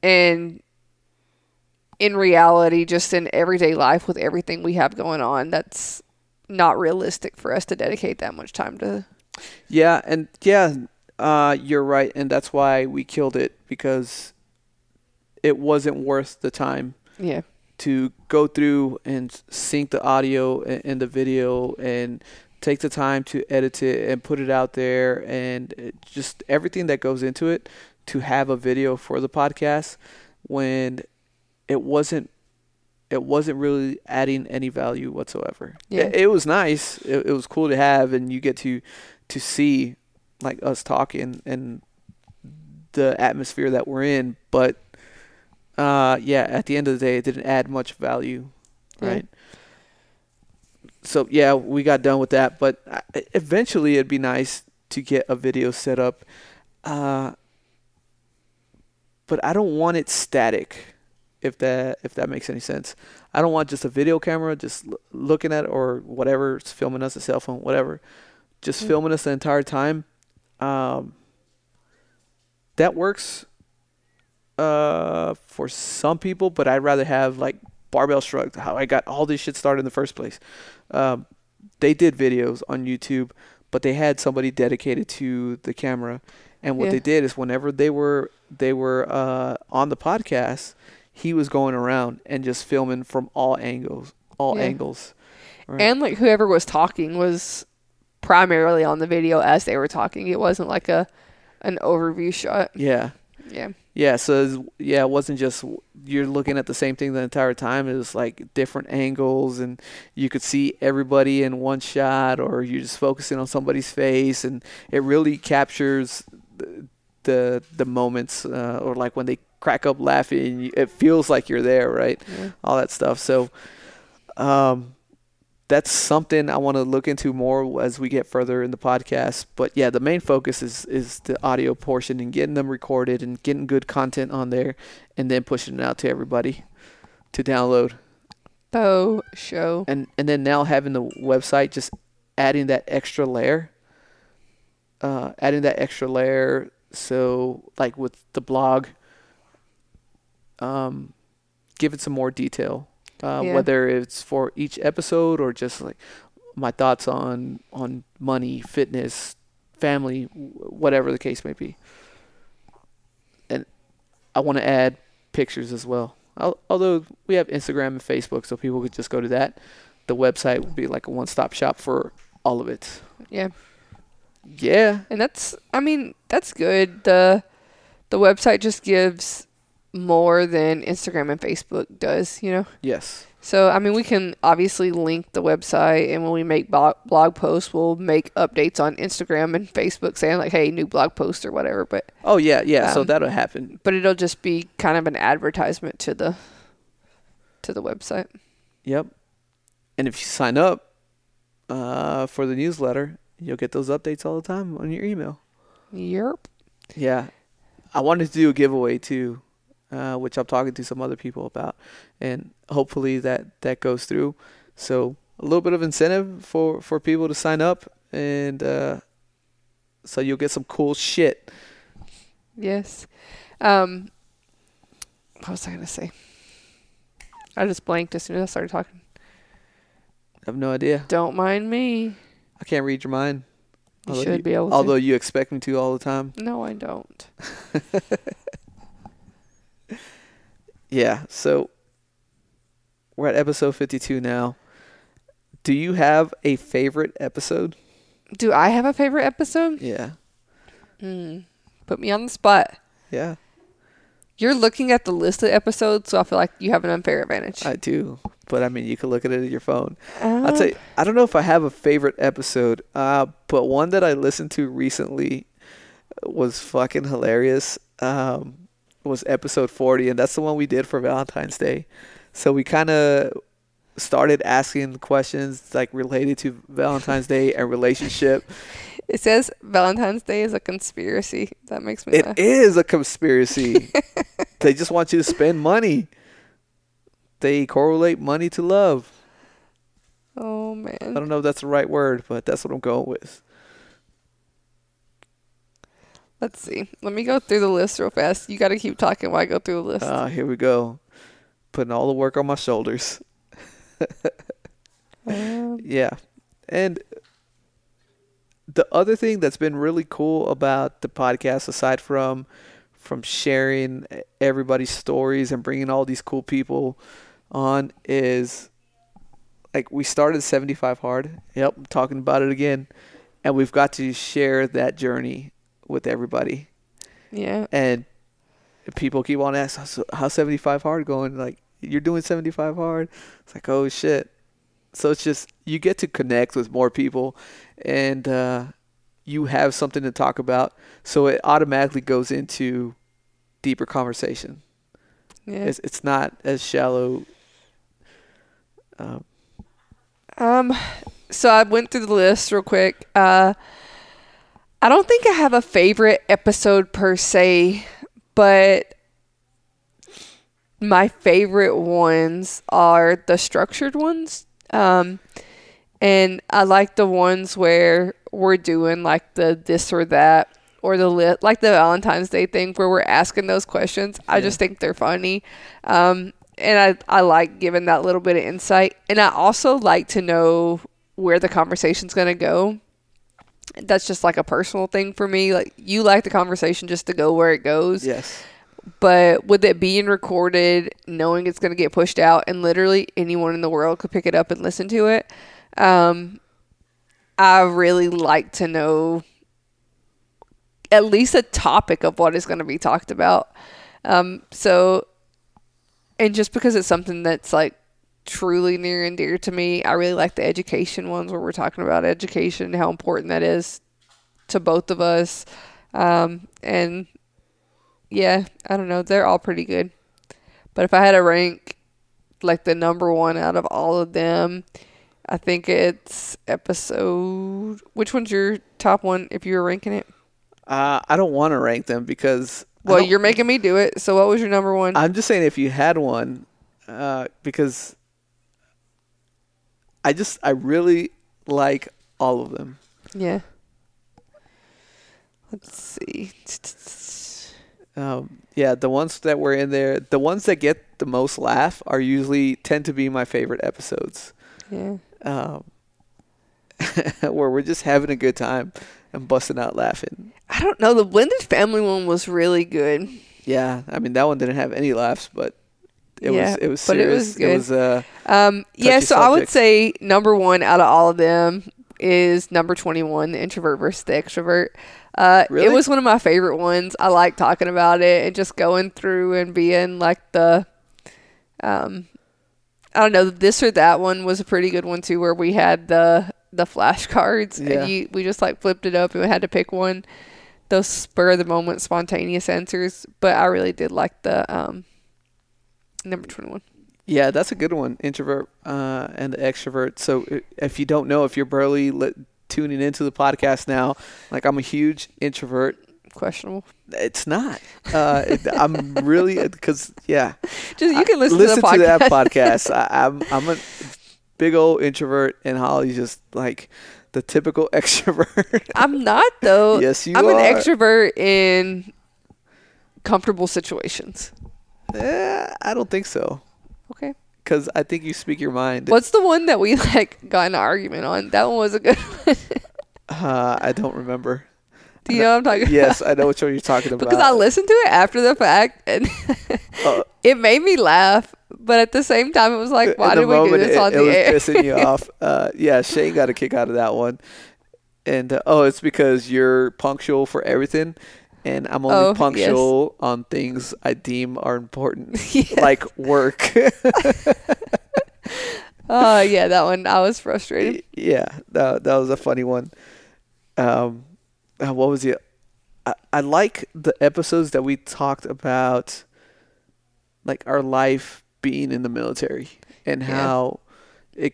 and in reality, just in everyday life with everything we have going on, that's not realistic for us to dedicate that much time to. Yeah, and yeah, uh, you're right, and that's why we killed it because it wasn't worth the time Yeah. to go through and sync the audio and, the video and take the time to edit it and put it out there and just everything that goes into it to have a video for the podcast when it wasn't it wasn't really adding any value whatsoever. Yeah. It, it was nice. It, it was cool to have and you get to to see like us talking and the atmosphere that we're in, but uh, yeah, at the end of the day, it didn't add much value, Yeah. right? So yeah, we got done with that, but uh, eventually it'd be nice to get a video set up. Uh, but I don't want it static, if that if that makes any sense. I don't want just a video camera just l- looking at it or whatever, it's filming us a cell phone, whatever, just Mm. filming us the entire time. Um, that works uh for some people but i'd rather have like barbell shrugged how i got all this shit started in the first place um they did videos on youtube but they had somebody dedicated to the camera and what Yeah. they did is whenever they were they were uh on the podcast he was going around and just filming from all angles all Yeah. angles Right. And like whoever was talking was primarily on the video as they were talking. It wasn't like a an overview shot. yeah Yeah. Yeah, so yeah, it wasn't just you're looking at the same thing the entire time. It was like different angles, and you could see everybody in one shot, or you're just focusing on somebody's face, and it really captures the the, the moments, uh, or like when they crack up laughing, it feels like you're there, right? Yeah. All that stuff. So, um, that's something I want to look into more as we get further in the podcast. But yeah, the main focus is is the audio portion and getting them recorded and getting good content on there, and then pushing it out to everybody to download. Bo show. And and then now having the website, just adding that extra layer. Uh, adding that extra layer, so like with the blog, um, give it some more detail. Uh, Yeah. Whether it's for each episode or just like my thoughts on on money, fitness, family, whatever the case may be. And I want to add pictures as well. Al- Although we have Instagram and Facebook, so people could just go to that. The website would be like a one-stop shop for all of it. Yeah. Yeah, And that's I mean, that's good. The the website just gives more than Instagram and Facebook does, you know? Yes. So, I mean, we can obviously link the website, and when we make blog, blog posts, we'll make updates on Instagram and Facebook saying, like, hey, new blog post or whatever. But, Oh yeah, yeah. so Um, that'll happen. but it'll just be kind of an advertisement to the to the website. Yep. And if you sign up uh, for the newsletter, you'll get those updates all the time on your email. Yerp. Yeah. I wanted to do a giveaway too, uh, which I'm talking to some other people about, and hopefully that that goes through. So a little bit of incentive for for people to sign up, and uh, so you'll get some cool shit. Yes. Um, what was I going to say? I just blanked as soon as I started talking. I have no idea. Don't mind me. I can't read your mind. You Although should be able to. Although you expect me to all the time. No, I don't. Yeah. So we're at episode 52 now. Do you have a favorite episode? Do I have a favorite episode? Yeah. Hmm. Put me on the spot. Yeah, You're looking at the list of episodes, so I feel like you have an unfair advantage. I do. But I mean, you can look at it at your phone. Um, I'll tell you, I don't know if I have a favorite episode, uh, but one that I listened to recently was fucking hilarious. Um, was episode 40, and that's the one we did for Valentine's Day. So we kind of started asking questions like related to Valentine's Day and relationship. It says Valentine's Day is a conspiracy. That makes me laugh. It is a conspiracy. they just want you to spend money. They correlate money to love. Oh man. I don't know if that's the right word, but that's what I'm going with. Let's see. Let me go through the list real fast. You got to keep talking while I go through the list. Ah, here we go. Putting all the work on my shoulders. Um, Yeah. And the other thing that's been really cool about the podcast aside from from sharing everybody's stories and bringing all these cool people on is like we started 75 hard. Yep, I'm talking about it again. And we've got to share that journey with everybody. yeah. and people keep on asking how's, how's 75 hard going like you're doing 75 hard it's like oh shit so it's just you get to connect with more people and uh, you have something to talk about so it automatically goes into deeper conversation Yeah. it's, it's not as shallow um, Um, so I went through the list real quick. Uh, I don't think I have a favorite episode per se, but my favorite ones are the structured ones. Um, and I like the ones where we're doing like the this or that or the lit like the Valentine's Day thing where we're asking those questions. I just think they're funny. Um, and I, I like giving that little bit of insight. And I also like to know where the conversation's going to go. That's just like a personal thing for me. Like you like the conversation just to go where it goes yes but with it being recorded, knowing it's going to get pushed out, and literally anyone in the world could pick it up and listen to it, um, I really like to know at least a topic of what is going to be talked about. Um, so, and just because it's something that's like truly near and dear to me, I really like the education ones where we're talking about education, and how important that is to both of us. Um, and yeah, I don't know. They're all pretty good. But if I had to rank like the number one out of all of them, I think it's episode. Which one's your top one if you were ranking it? uh, i don't want to rank them because Well, you're making me do it. So what was your number one? I'm just saying if you had one, uh, because I just I really like all of them. yeah. Let's see. Um, yeah, the ones that were in there, the ones that get the most laugh are usually tend to be my favorite episodes, Yeah. um, where we're just having a good time and busting out laughing. I don't know. The blended family one was really good. Yeah, I mean that one didn't have any laughs, but it Yeah, was it was but it was good. was uh, Um, yeah, so I would say number one out of all of them is number 21, the introvert versus the extrovert. Uh, Really? It was one of my favorite ones. I like talking about it and just going through and being like the, um, I don't know, this or that one was a pretty good one too, where we had the the flashcards Yeah. and you we just like flipped it up and we had to pick one. Those spur of the moment spontaneous answers, but I really did like the um number twenty one. Yeah, that's a good one. Introvert uh, and the extrovert. So if you don't know, if you're barely li- tuning into the podcast now, like I'm a huge introvert. Questionable. It's not. Uh, it, I'm really because yeah. Just you can listen, listen to the podcast. that podcast. I, I'm I'm a big old introvert, and Holly's just like the typical extrovert. I'm not though. Yes, you I'm are. an extrovert in comfortable situations. Eh, I don't think so, Okay. because I think you speak your mind. What's the one that we like got an argument on? That one was a good one. Uh, I don't remember. Do you know what I'm talking Yes, about? I know what you're talking about. Because I listened to it after the fact and Uh, it made me laugh, but at the same time it was like, why did we do this it, on it the was air? pissing you off. Uh, yeah, Shane got a kick out of that one. And uh, oh, it's because you're punctual for everything, and I'm only Oh, yes. punctual on things I deem are important, like work. Oh yeah, that one I was frustrated. yeah, that that was a funny one. Um, uh, what was it? I, I like the episodes that we talked about, like our life being in the military and Yeah. how it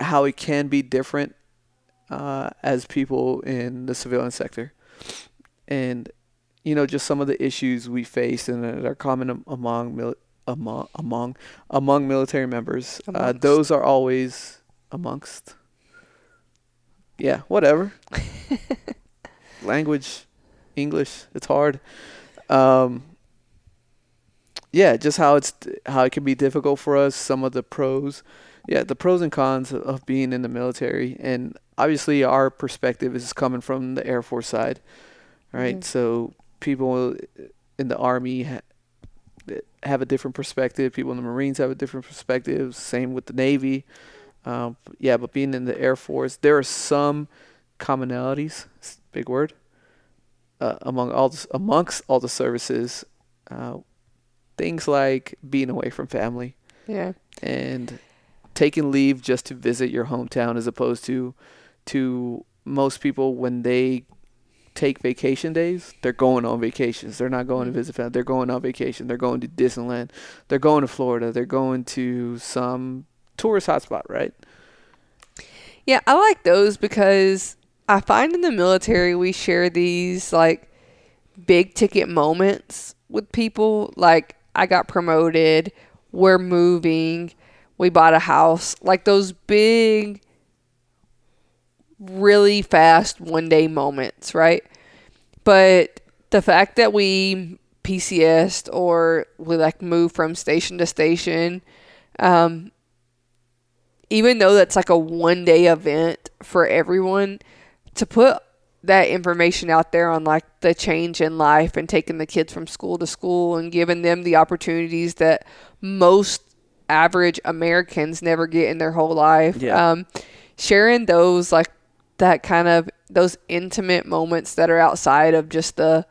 how it can be different uh, as people in the civilian sector, and you know just some of the issues we face and that are common among mil- among among among military members. Uh, those are always amongst. Yeah, whatever. Language, English, it's hard. Um, yeah, just how it's how it can be difficult for us. Some of the pros, yeah, the pros and cons of- of being in the military, and obviously our perspective is coming from the Air Force side, right? Mhm. So people in the Army ha- have a different perspective. People in the Marines have a different perspective. Same with the Navy. Um, yeah, but being in the Air Force, there are some commonalities. Big word. Uh, among all the, amongst all the services, uh, things like being away from family Yeah. and taking leave just to visit your hometown, as opposed to to most people when they take vacation days, they're going on vacations. They're not going to Mhm. visit family. They're going on vacation. They're going to Disneyland. They're going to Florida. They're going to some tourist hotspot, right? Yeah, I like those because I find in the military we share these like big ticket moments with people. Like I got promoted, we're moving, we bought a house. Like those big, really fast one day moments, right? But the fact that we PCSed or we like move from station to station, um, even though that's like a one day event for everyone, to put that information out there on like the change in life and taking the kids from school to school and giving them the opportunities that most average Americans never get in their whole life. Yeah. Um, sharing those like that kind of those intimate moments that are outside of just the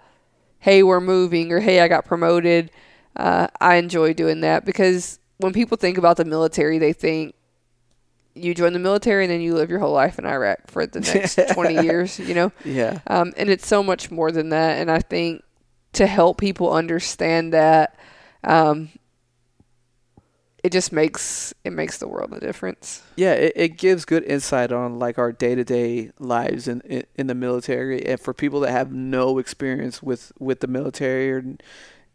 hey we're moving or hey I got promoted. Uh, I enjoy doing that because when people think about the military, they think you join the military and then you live your whole life in Iraq for the next 20 years, you know? Yeah. Um, and it's so much more than that. And I think to help people understand that, um, it just makes it makes the world a difference. Yeah, it, it gives good insight on like our day to day lives in, in in the military, and for people that have no experience with with the military or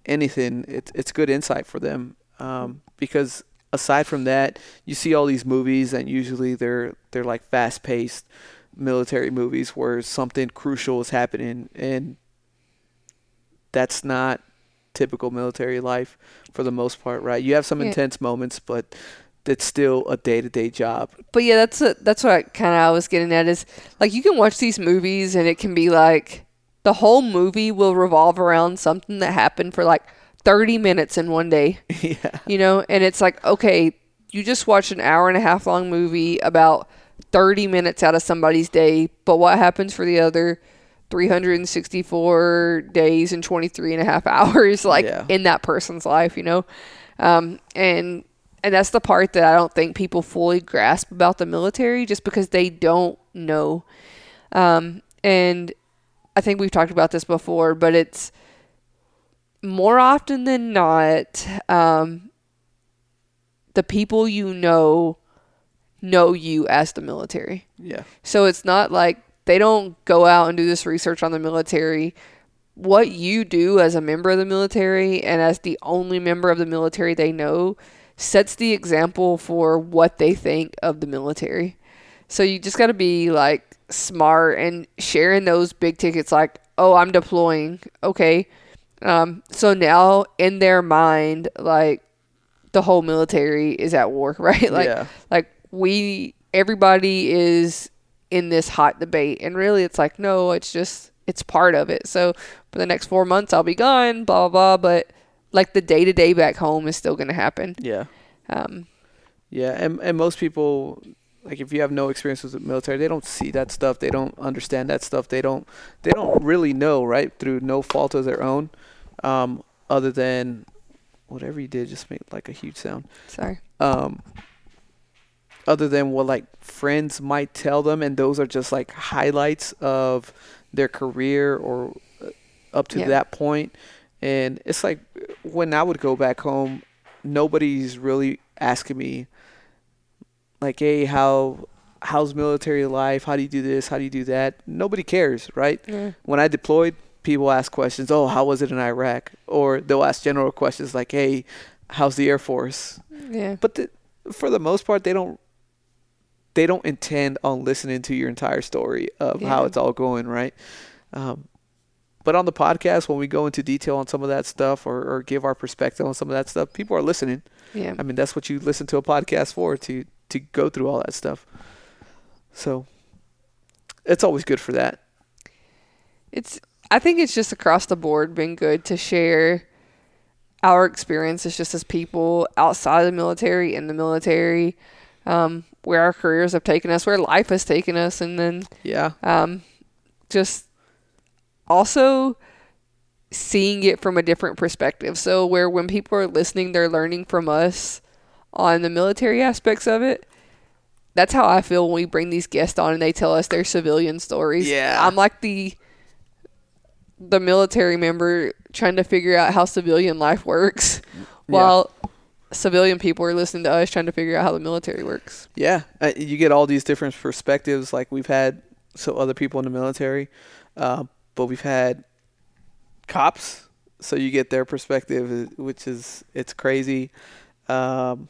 anything, it's it's good insight for them. Um, because aside from that, you see all these movies, and usually they're they're like fast paced military movies where something crucial is happening, and that's not typical military life for the most part, right? You have some Yeah. intense moments, but it's still a day to day job. But yeah, that's a, that's what I kind of I was getting at is like you can watch these movies and it can be like the whole movie will revolve around something that happened for like 30 minutes in one day. yeah. you know and it's like okay you just watched an hour and a half long movie about 30 minutes out of somebody's day but what happens for the other 364 days and 23 and a half hours like Yeah. in that person's life, you know. Um, and and that's the part that I don't think people fully grasp about the military just because they don't know. Um, and I think we've talked about this before, but it's more often than not, um, the people you know know you as the military. Yeah. So it's not like they don't go out and do this research on the military. What you do as a member of the military and as the only member of the military they know sets the example for what they think of the military. So you just got to be like smart and sharing those big tickets like, "Oh, I'm deploying." Okay. Um so now in their mind like the whole military is at war, right? Like Yeah. like we everybody is in this hot debate and really it's like no it's just it's part of it so for the next four months i'll be gone blah blah blah but like the day to day back home is still going to happen Yeah. um Yeah, and and most people like if you have no experience with the military, they don't see that stuff. They don't understand that stuff. They don't they don't really know, right? Through no fault of their own. Um other than whatever you did just made like a huge sound. sorry Um other than what like friends might tell them and those are just like highlights of their career or uh, up to Yeah. that point and it's like when I would go back home nobody's really asking me like hey how how's military life how do you do this how do you do that nobody cares right yeah when I deployed, people ask questions. Oh, how was it in Iraq? Or they'll ask general questions like, "Hey, how's the Air Force?" yeah But the, for the most part, they don't they don't intend on listening to your entire story of how it's all going, right? Um, but on the podcast, when we go into detail on some of that stuff or, or give our perspective on some of that stuff, people are listening. yeah I mean, that's what you listen to a podcast for to to go through all that stuff. So it's always good for that. it's i think it's just across the board been good to share our experiences just as people outside of the military in the military um, where our careers have taken us where life has taken us and then Yeah. um, just also seeing it from a different perspective. So where when people are listening, they're learning from us on the military aspects of it. That's how I feel when we bring these guests on and they tell us their civilian stories. Yeah. I'm like the the military member trying to figure out how civilian life works while civilian people are listening to us trying to figure out how the military works. Yeah, uh, you get all these different perspectives. Like we've had so other people in the military, uh, but we've had cops, so you get their perspective, uh, which is it's crazy. Um,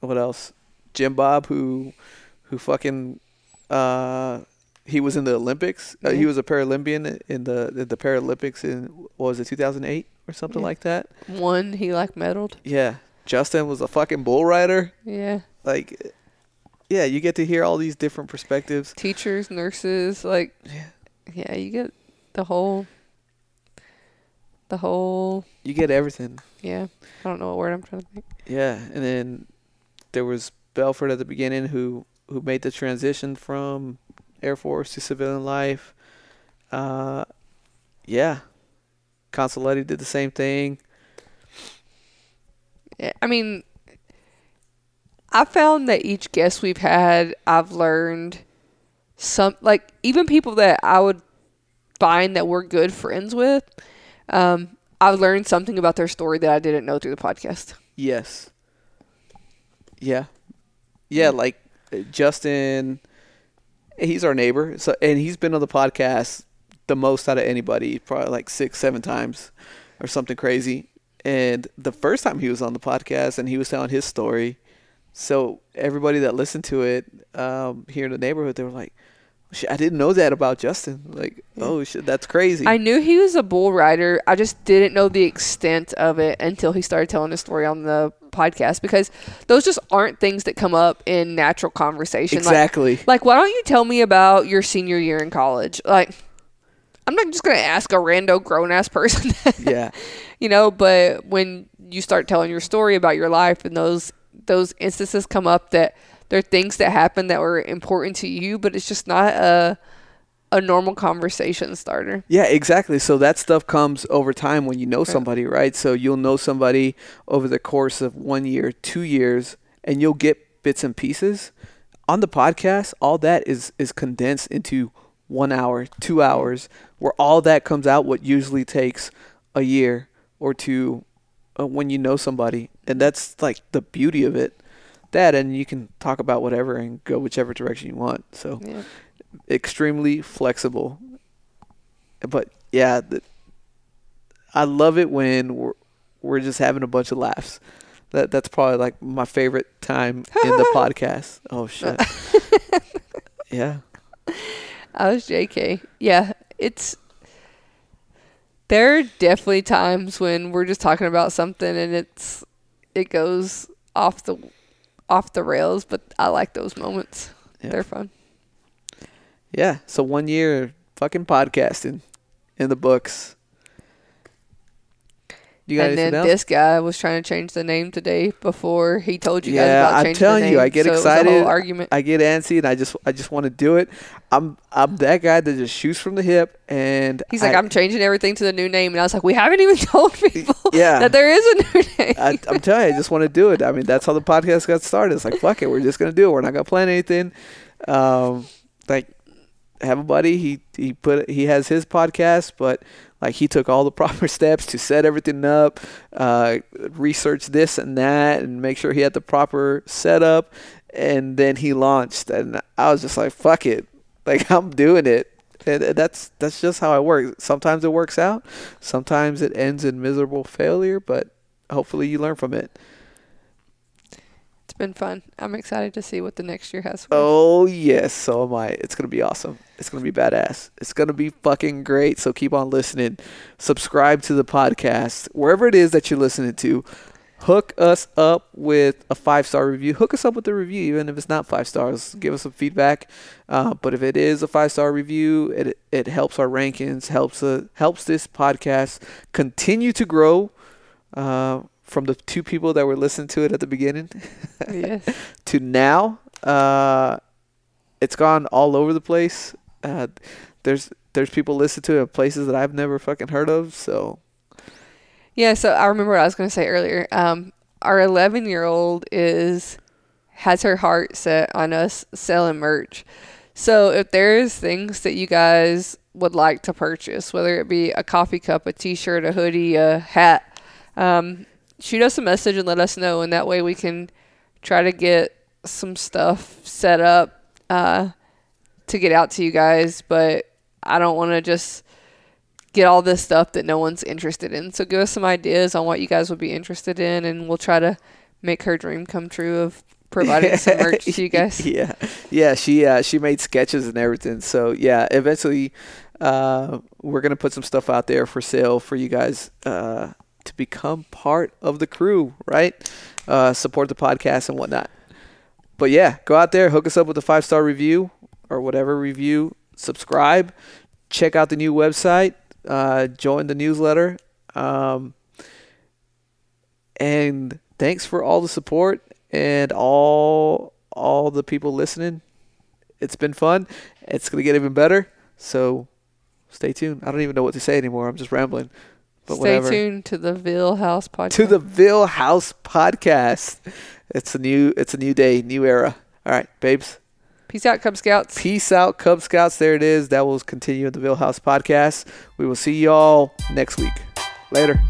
what else? Jim Bob, who who fucking uh, he was in the Olympics. Uh, he was a Paralympian in the in the Paralympics in what was it 2008 or something Yeah. like that. One, he like medaled. Yeah, Justin was a fucking bull rider. Yeah. Like, yeah, you get to hear all these different perspectives. teachers, nurses, like Yeah. yeah, you get the whole the whole You get everything. yeah. I don't know what word I'm trying to think. Yeah, and then there was Belford at the beginning who who made the transition from Air Force to civilian life. Uh, yeah, Consoletti did the same thing. Yeah, I mean I found that each guest we've had I've learned some like even people that I would find that we're good friends with, um, I've learned something about their story that I didn't know through the podcast. Yes. Yeah. Yeah, like uh, Justin he's our neighbor. So and he's been on the podcast the most out of anybody, probably like 6 7 times or something crazy. And the first time he was on the podcast and he was telling his story, so everybody that listened to it um, here in the neighborhood, they were like, "Shit, "I didn't know that about Justin." Like, "Oh shit, that's crazy." I knew he was a bull rider. I just didn't know the extent of it until he started telling his story on the podcast because those just aren't things that come up in natural conversation. Exactly. Like, why don't you tell me about your senior year in college? Like, I'm not just gonna ask a rando grown ass person, yeah. you know. But when you start telling your story about your life and those those instances come up that there are things that happen that were important to you, but it's just not a a normal conversation starter. Yeah, exactly. So that stuff comes over time when you know somebody, right? So you'll know somebody over the course of one year, two years, and you'll get bits and pieces. On the podcast, all that is is condensed into one hour, two hours, where all that comes out. What usually takes a year or two uh, when you know somebody, and that's like the beauty of it. That and you can talk about whatever and go whichever direction you want. So Yeah. Extremely flexible. But yeah, the, I love it when we're we're just having a bunch of laughs. That that's probably like my favorite time in the podcast. Oh shit. yeah. I was JK. Yeah, it's there are definitely times when we're just talking about something and it's it goes off the off the rails, but I like those moments. Yeah. They're fun. Yeah. So one year fucking podcasting in the books. You got and then else? this guy was trying to change the name today before he told you guys Yeah, about I'm changing telling the you, name. I get so It was a excited. argument. I get antsy and I just I just want to do it. I'm I'm that guy that just shoots from the hip and He's like, I, I'm changing everything to the new name, and I was like, we haven't even told people Yeah. that there is a new name. I, I'm telling you, I just want to do it. I mean, that's how the podcast got started. It's like, fuck it, we're just gonna do it. We're not gonna plan anything. Um, like, have a buddy. He he put he has his podcast, but like he took all the proper steps to set everything up, uh, research this and that, and make sure he had the proper setup, and then he launched. And I was just like, fuck it, like I'm doing it. And that's that's just how I work. Sometimes it works out, sometimes it ends in miserable failure, but hopefully you learn from it. It's been fun. I'm excited to see what the next year has. For. Oh yes, so am I. It's gonna be awesome. It's gonna be badass. It's gonna be fucking great. So keep on listening. Subscribe to the podcast wherever it is that you're listening to. Hook us up with a five star review. Hook us up with a review, even if it's not five stars. Give us some feedback. Uh, but if it is a five star review, it it helps our rankings. helps uh, helps this podcast continue to grow. Uh, from the two people that were listening to it at the beginning yes. to now, uh, it's gone all over the place. Uh, there's there's people listen to it in places that I've never fucking heard of. So Yeah, so I remember what I was going to say earlier. Um, our 11 year old is has her heart set on us selling merch. So if there's things that you guys would like to purchase, whether it be a coffee cup, a T-shirt, a hoodie, a hat, um, shoot us a message and let us know, and that way we can try to get some stuff set up uh, to get out to you guys. But I don't want to just get all this stuff that no one's interested in. So give us some ideas on what you guys would be interested in, and we'll try to make her dream come true of providing some merch to you guys. yeah, yeah. She uh, she made sketches and everything. So yeah, eventually uh, we're gonna put some stuff out there for sale for you guys uh, to become part of the crew, right? Uh, support the podcast and whatnot. But yeah, go out there, hook us up with a five star review or whatever review. Subscribe, check out the new website, uh, join the newsletter, um, and thanks for all the support and all all the people listening. It's been fun. It's gonna get even better. So stay tuned. I don't even know what to say anymore. I'm just rambling. But Stay whatever. tuned to the Vill House podcast. To the Vill House podcast. It's a new it's a new day, new era. All right, babes. Peace out, Cub Scouts. Peace out, Cub Scouts. There it is. That will continue in the Vill House podcast. We will see y'all next week. Later.